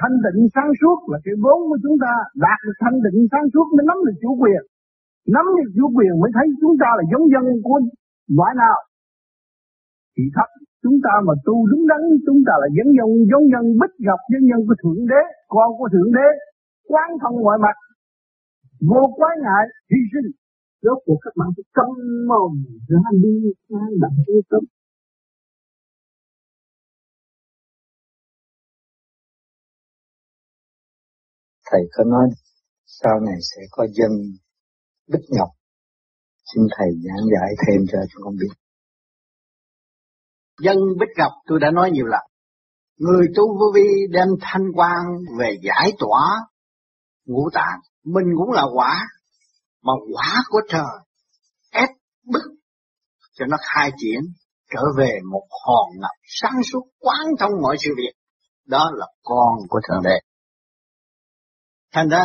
thanh định sáng suốt là cái vốn của chúng ta. Đạt được thanh định sáng suốt mới nắm được chủ quyền. Nắm được chủ quyền mới thấy chúng ta là giống dân của loại nào. Thì thật, chúng ta mà tu đúng đắn, chúng ta là dân dân, giống dân, bích gặp dân nhân của thượng đế, con của thượng đế, quán thông ngoại mặt. Vô quái ngại, hy sinh. Rốt cuộc các bạn phải câm mồm ra đi sai đặng vô tâm thầy có nói sau này sẽ có dân Bích Ngọc. Xin thầy giảng giải thêm cho chúng con biết. Dân Bích Ngọc, tôi đã nói nhiều lần. Người tu vô vi đem thanh quan về giải tỏa ngũ tạng. Mình cũng là quả, mà quả của trời ép bức cho nó khai triển, trở về một hòn ngọc sáng suốt quán thông mọi sự việc. Đó là con của thượng đế thành ra,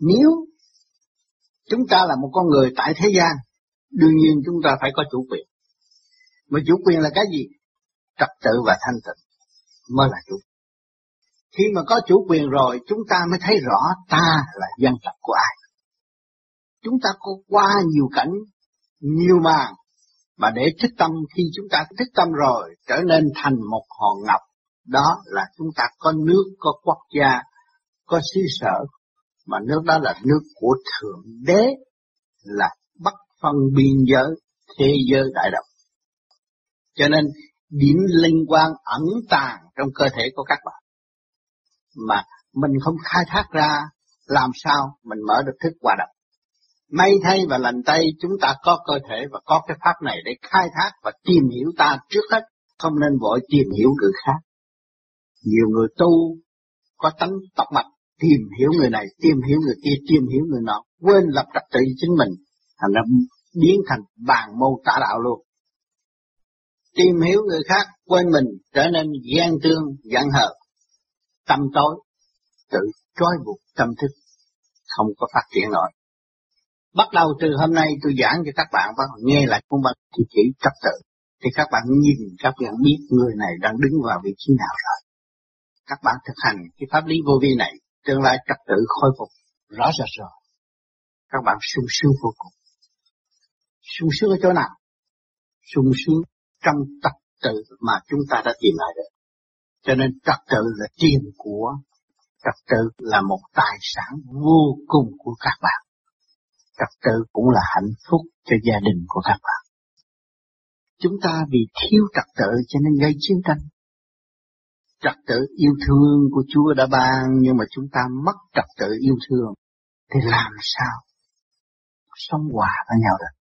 nếu chúng ta là một con người tại thế gian, đương nhiên chúng ta phải có chủ quyền. Mà chủ quyền là cái gì? Trật tự và thanh tịnh mới là chủ khi mà có chủ quyền rồi, chúng ta mới thấy rõ ta là dân tộc của ai. Chúng ta có qua nhiều cảnh, nhiều màn, mà để thức tâm, khi chúng ta thức tâm rồi, trở nên thành một hòn ngọc. Đó là chúng ta có nước, có quốc gia có xứ sở mà nước đó là nước của thượng đế, là bất phân biên giới, thế giới đại đồng. Cho nên điểm linh quan ẩn tàng trong cơ thể của các bạn. Mà mình không khai thác ra, làm sao mình mở được thức hòa đồng? May thay và lành tay chúng ta có cơ thể và có cái pháp này để khai thác và tìm hiểu ta trước hết. Không nên vội tìm hiểu người khác. Nhiều người tu có tánh tọc mạch tìm hiểu người này, tìm hiểu người kia, tìm hiểu người nọ, quên lập trật tự chính mình, thành ra biến thành bàn mâu tả đạo luôn. Tìm hiểu người khác, quên mình, trở nên gian thương, giận hờn. Tâm tối, tự trói buộc tâm thức, không có phát triển nổi. Bắt đầu từ hôm nay tôi giảng cho các bạn bắt nghe lại cuốn băng chỉ chỉ trật tự, thì các bạn nhìn, các bạn biết người này đang đứng vào vị trí nào rồi. Các bạn thực hành cái pháp lý vô vi này tương lai trật tự khôi phục rõ rệt rồi. Các bạn sung sướng vô cùng. Sung sướng ở chỗ nào? Sung sướng trong trật tự mà chúng ta đã tìm lại được. Cho nên trật tự là tiền của, trật tự là một tài sản vô cùng của các bạn. Trật tự cũng là hạnh phúc cho gia đình của các bạn. Chúng ta vì thiếu trật tự cho nên gây chiến tranh trật tự yêu thương của Chúa đã ban, nhưng mà chúng ta mất trật tự yêu thương, thì làm sao? Sống hòa với nhau được.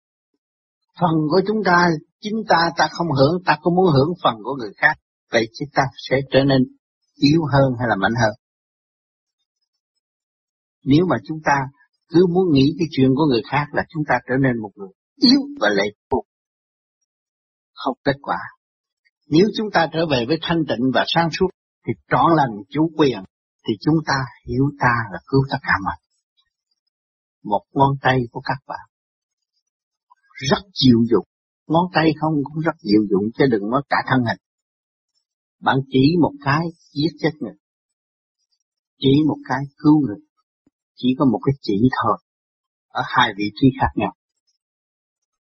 Phần của chúng ta, chính ta ta không hưởng, ta có muốn hưởng phần của người khác, vậy chúng ta sẽ trở nên yếu hơn hay là mạnh hơn? Nếu mà chúng ta cứ muốn nghĩ cái chuyện của người khác là chúng ta trở nên một người yếu và lệ thuộc, không kết quả nếu chúng ta trở về với thanh tịnh và sáng suốt thì trọn lành chủ quyền thì chúng ta hiểu ta là cứu tất cả mọi. Một ngón tay của các bạn rất dịu dụng, ngón tay không cũng rất dịu dụng chứ đừng nói cả thân hình. Bạn chỉ một cái giết chết người, chỉ một cái cứu người, chỉ có một cái chỉ thôi, ở hai vị trí khác nhau.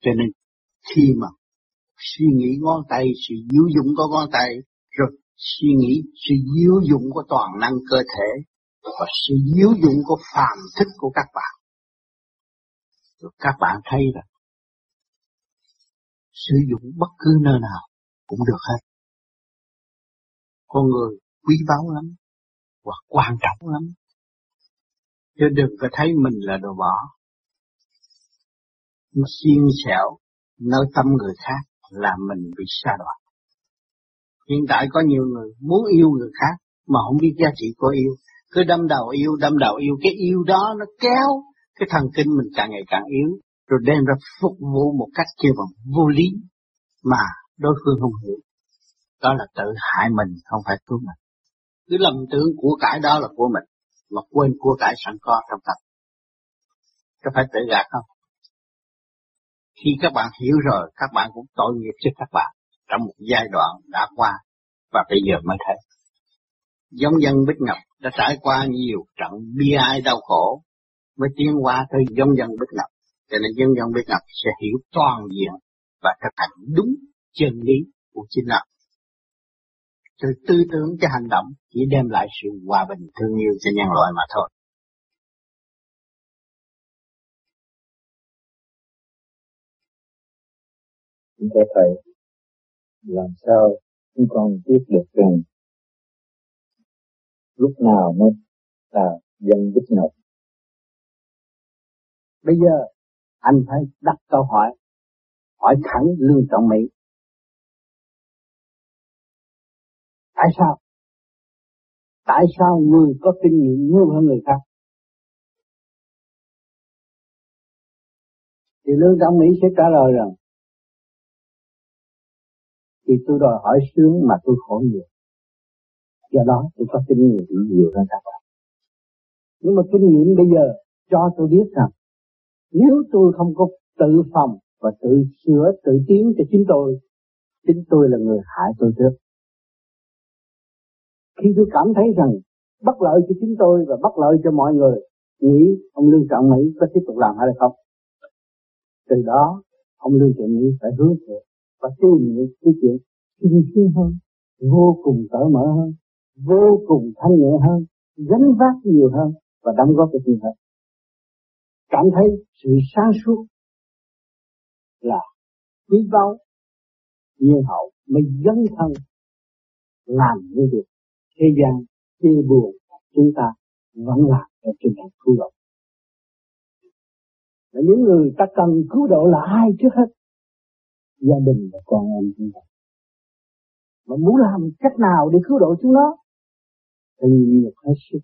Cho nên khi mà suy nghĩ ngón tay, sự diệu dụng của ngón tay, rồi suy nghĩ sự diệu dụng của toàn năng cơ thể và sự diệu dụng của phàm thức của các bạn. Rồi các bạn thấy rằng sử dụng bất cứ nơi nào cũng được hết. Con người quý báu lắm và quan trọng lắm. Chứ đừng có thấy mình là đồ bỏ. Nó xiên xẻo nơi tâm người khác làm mình bị xa đoạn. Hiện tại có nhiều người muốn yêu người khác mà không biết giá trị của yêu. Cứ đâm đầu yêu, đâm đầu yêu, cái yêu đó nó kéo cái thần kinh mình càng ngày càng yếu, rồi đem ra phục vụ một cách kêu bằng vô lý mà đối phương không hiểu. Đó là tự hại mình, không phải cứu mình. Cứ lầm tưởng của cải đó là của mình, mà quên của cải sẵn có trong tập, Có phải tự gạt không? Khi các bạn hiểu rồi, các bạn cũng tội nghiệp cho các bạn trong một giai đoạn đã qua và bây giờ mới thấy. Giống dân Bích Ngọc đã trải qua nhiều trận bi ai đau khổ mới tiến qua tới giống dân Bích Ngọc. Cho nên dân dân Bích Ngọc sẽ hiểu toàn diện và thực hành đúng chân lý của chính nó. Từ tư tưởng cho hành động chỉ đem lại sự hòa bình thương yêu cho nhân loại mà thôi. Cũng ta thầy làm sao chúng con biết được rằng lúc nào mới là dân Bích Ngọc. Bây giờ anh phải đặt câu hỏi, hỏi thẳng Lương Trọng Mỹ. Tại sao? Tại sao người có kinh nghiệm nhiều hơn người khác? Thì Lương Trọng Mỹ sẽ trả lời rằng thì tôi đòi hỏi sướng mà tôi khổ nhiều. Do đó tôi có kinh nghiệm nhiều hơn các bạn. Nhưng mà kinh nghiệm bây giờ cho tôi biết rằng nếu tôi không có tự phòng và tự sửa, tự tiến cho chính tôi, chính tôi là người hại tôi trước. Khi tôi cảm thấy rằng bất lợi cho chính tôi và bất lợi cho mọi người, nghĩ ông Lương Trọng Mỹ có tiếp tục làm hay là không? Từ đó, ông Lương Trọng Mỹ phải hướng thiện và tiêu những cái chuyện tinh khí hơn, vô cùng cởi mở hơn, vô cùng thanh nhẹ hơn, gánh vác nhiều hơn và đóng góp cho thiên hơn. Cảm thấy sự sáng suốt là quý báu, nhiên hậu mới dấn thân làm những việc thế gian chê buồn chúng ta vẫn làm ở trên đường cứu độ. Là những người ta cần cứu độ là ai trước hết? Gia đình và con em chúng ta. Mà muốn làm cách nào để cứu độ chúng nó? Thì nhịn hết sức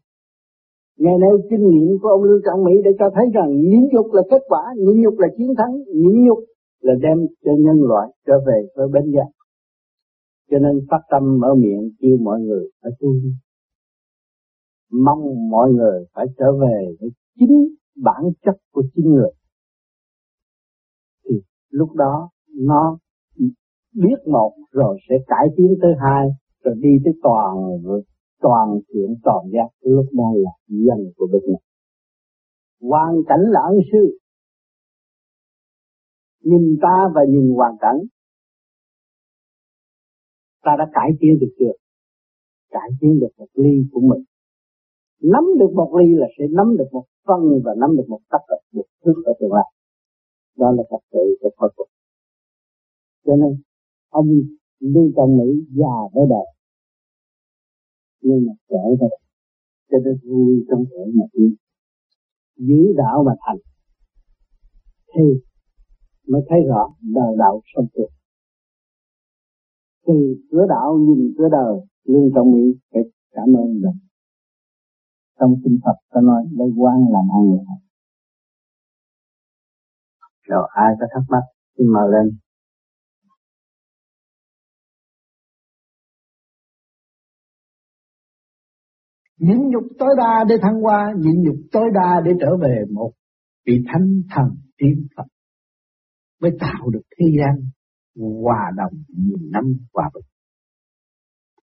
ngày nay kinh nghiệm của ông Lưu Trọng Mỹ để cho thấy rằng nhịn nhục là kết quả, nhịn nhục là chiến thắng, nhịn nhục là đem cho nhân loại trở về với bên giác cho nên phát tâm ở miệng kêu mọi người phải tu mong mọi người phải trở về với chính bản chất của chính người. Thì lúc đó nó biết một rồi sẽ cải tiến tới hai, rồi đi tới toàn toàn chuyện, toàn giác lúc đó là dân của Đức này Hoàn cảnh là ân sư. Nhìn ta và nhìn hoàn cảnh. Ta đã cải tiến được chưa? Cải tiến được một ly của mình. Nắm được một ly là sẽ nắm được một phân và nắm được một tất cả một thứ ở tương lai. Đó là thật sự của Phật. Cho nên, ông lưu trong Mỹ già với đời. Nhưng mà trẻ với cho nên vui trong thể mà yên giữ đạo mà thành. Thì mới thấy rõ đời đạo sông tuyệt từ cửa đạo nhìn cửa đời lương trọng mỹ phải cảm ơn được trong kinh Phật ta nói lấy quan làm hai người. Rồi ai có thắc mắc xin mời lên. Nhịn nhục tối đa để thăng hoa, nhịn nhục tối đa để trở về một vị thánh thần tiên Phật mới tạo được thế gian hòa đồng nghìn năm hòa bình.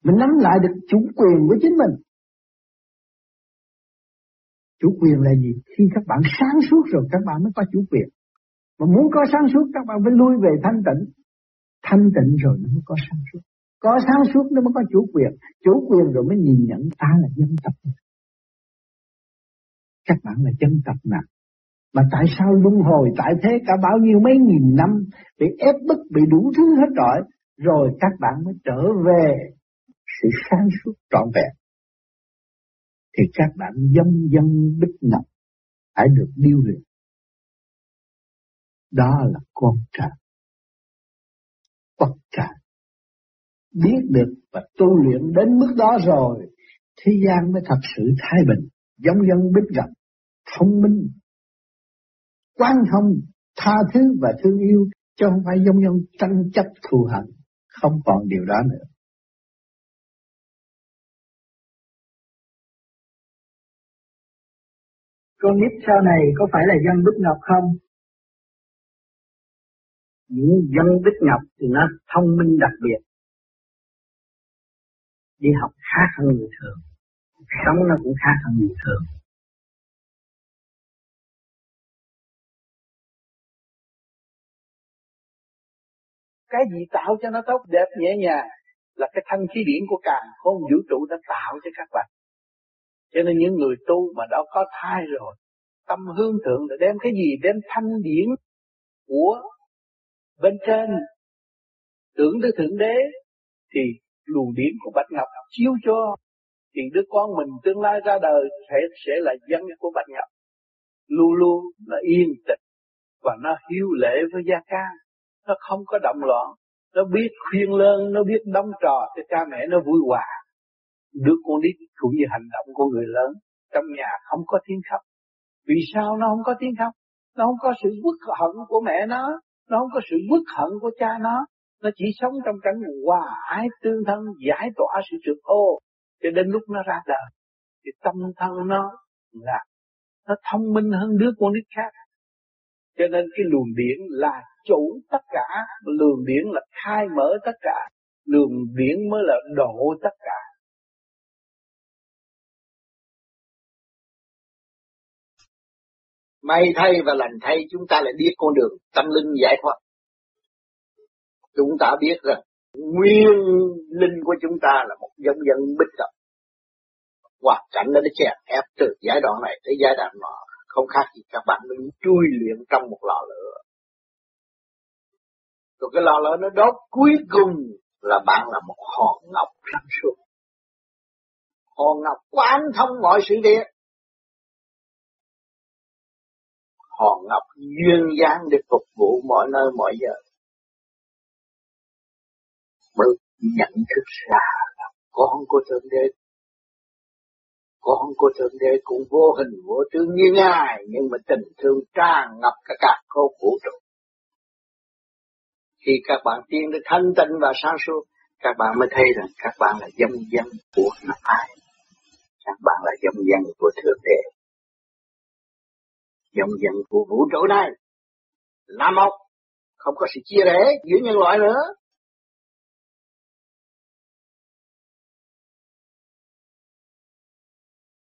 Mình nắm lại được chủ quyền của chính mình. Chủ quyền là gì? Khi các bạn sáng suốt rồi các bạn mới có chủ quyền. Mà muốn có sáng suốt các bạn phải lui về thanh tịnh. Thanh tịnh rồi nó mới có sáng suốt. Có sáng suốt nó mới có chủ quyền. Chủ quyền rồi mới nhìn nhận ta là dân tộc. Các bạn là dân tộc nào? Mà tại sao luân hồi tại thế cả bao nhiêu mấy nghìn năm bị ép bức, bị đủ thứ hết rồi. Rồi các bạn mới trở về sự sáng suốt trọn vẹn. Thì các bạn dân dân bích ngọc phải được điêu luyện. Đó là con trời. Bất trời biết được và tu luyện đến mức đó rồi, thế gian mới thật sự thái bình, giống dân bích gặp, thông minh, quan thông, tha thứ và thương yêu, chứ không phải giống dân tranh chấp thù hận, không còn điều đó nữa. Con nít sau này có phải là dân Bích Ngọc không? Những dân Bích Ngọc thì nó thông minh đặc biệt đi học khác hơn người thường. Sống nó cũng khác hơn bình thường. Cái gì tạo cho nó tốt, đẹp, nhẹ nhàng là cái thanh khí điển của càng không vũ trụ đã tạo cho các bạn. Cho nên những người tu mà đã có thai rồi, tâm hương thượng là đem cái gì? Đem thanh điển của bên trên, tưởng tới thượng đế, thì luồng điểm của bạch ngọc chiếu cho thì đứa con mình tương lai ra đời sẽ sẽ là dân của bạch ngọc. Luôn luôn là yên tĩnh và nó hiếu lễ với gia ca. Nó không có động loạn. Nó biết khuyên lơn, nó biết đóng trò cho cha mẹ nó vui hòa. Đứa con nít cũng như hành động của người lớn, trong nhà không có tiếng khóc. Vì sao nó không có tiếng khóc? Nó không có sự bức hận của mẹ nó nó không có sự bức hận của cha nó nó chỉ sống trong cảnh hòa ái tương thân, giải tỏa sự trực ô. Cho đến lúc nó ra đời, thì tâm thân nó là, nó thông minh hơn đứa con nít khác. Cho nên cái luồng điển là chủ tất cả, luồng điển là khai mở tất cả, luồng điển mới là độ tất cả. May thay và lành thay, chúng ta lại biết con đường tâm linh giải thoát chúng ta biết rằng nguyên linh của chúng ta là một giống dân bích động. Hoàn cảnh nó đã chèn ép từ giai đoạn này tới giai đoạn nọ. Không khác gì các bạn mình chui luyện trong một lò lửa. Rồi cái lò lửa nó đốt cuối cùng là bạn là một hòn ngọc sáng suốt hòn ngọc quán thông mọi sự việc hòn ngọc duyên dáng để phục vụ mọi nơi mọi giờ mới nhận thức ra là con của thượng đế con của thượng đế cũng vô hình vô tướng như ngài, nhưng mà tình thương tràn ngập cả cả khâu vũ trụ. Khi các bạn tiến đến thanh tịnh và sáng suốt, các bạn mới thấy rằng các bạn là dân dân của ai các bạn là dân dân của thượng đế. Dân dân của vũ trụ này là một không có sự chia rẽ giữa nhân loại nữa.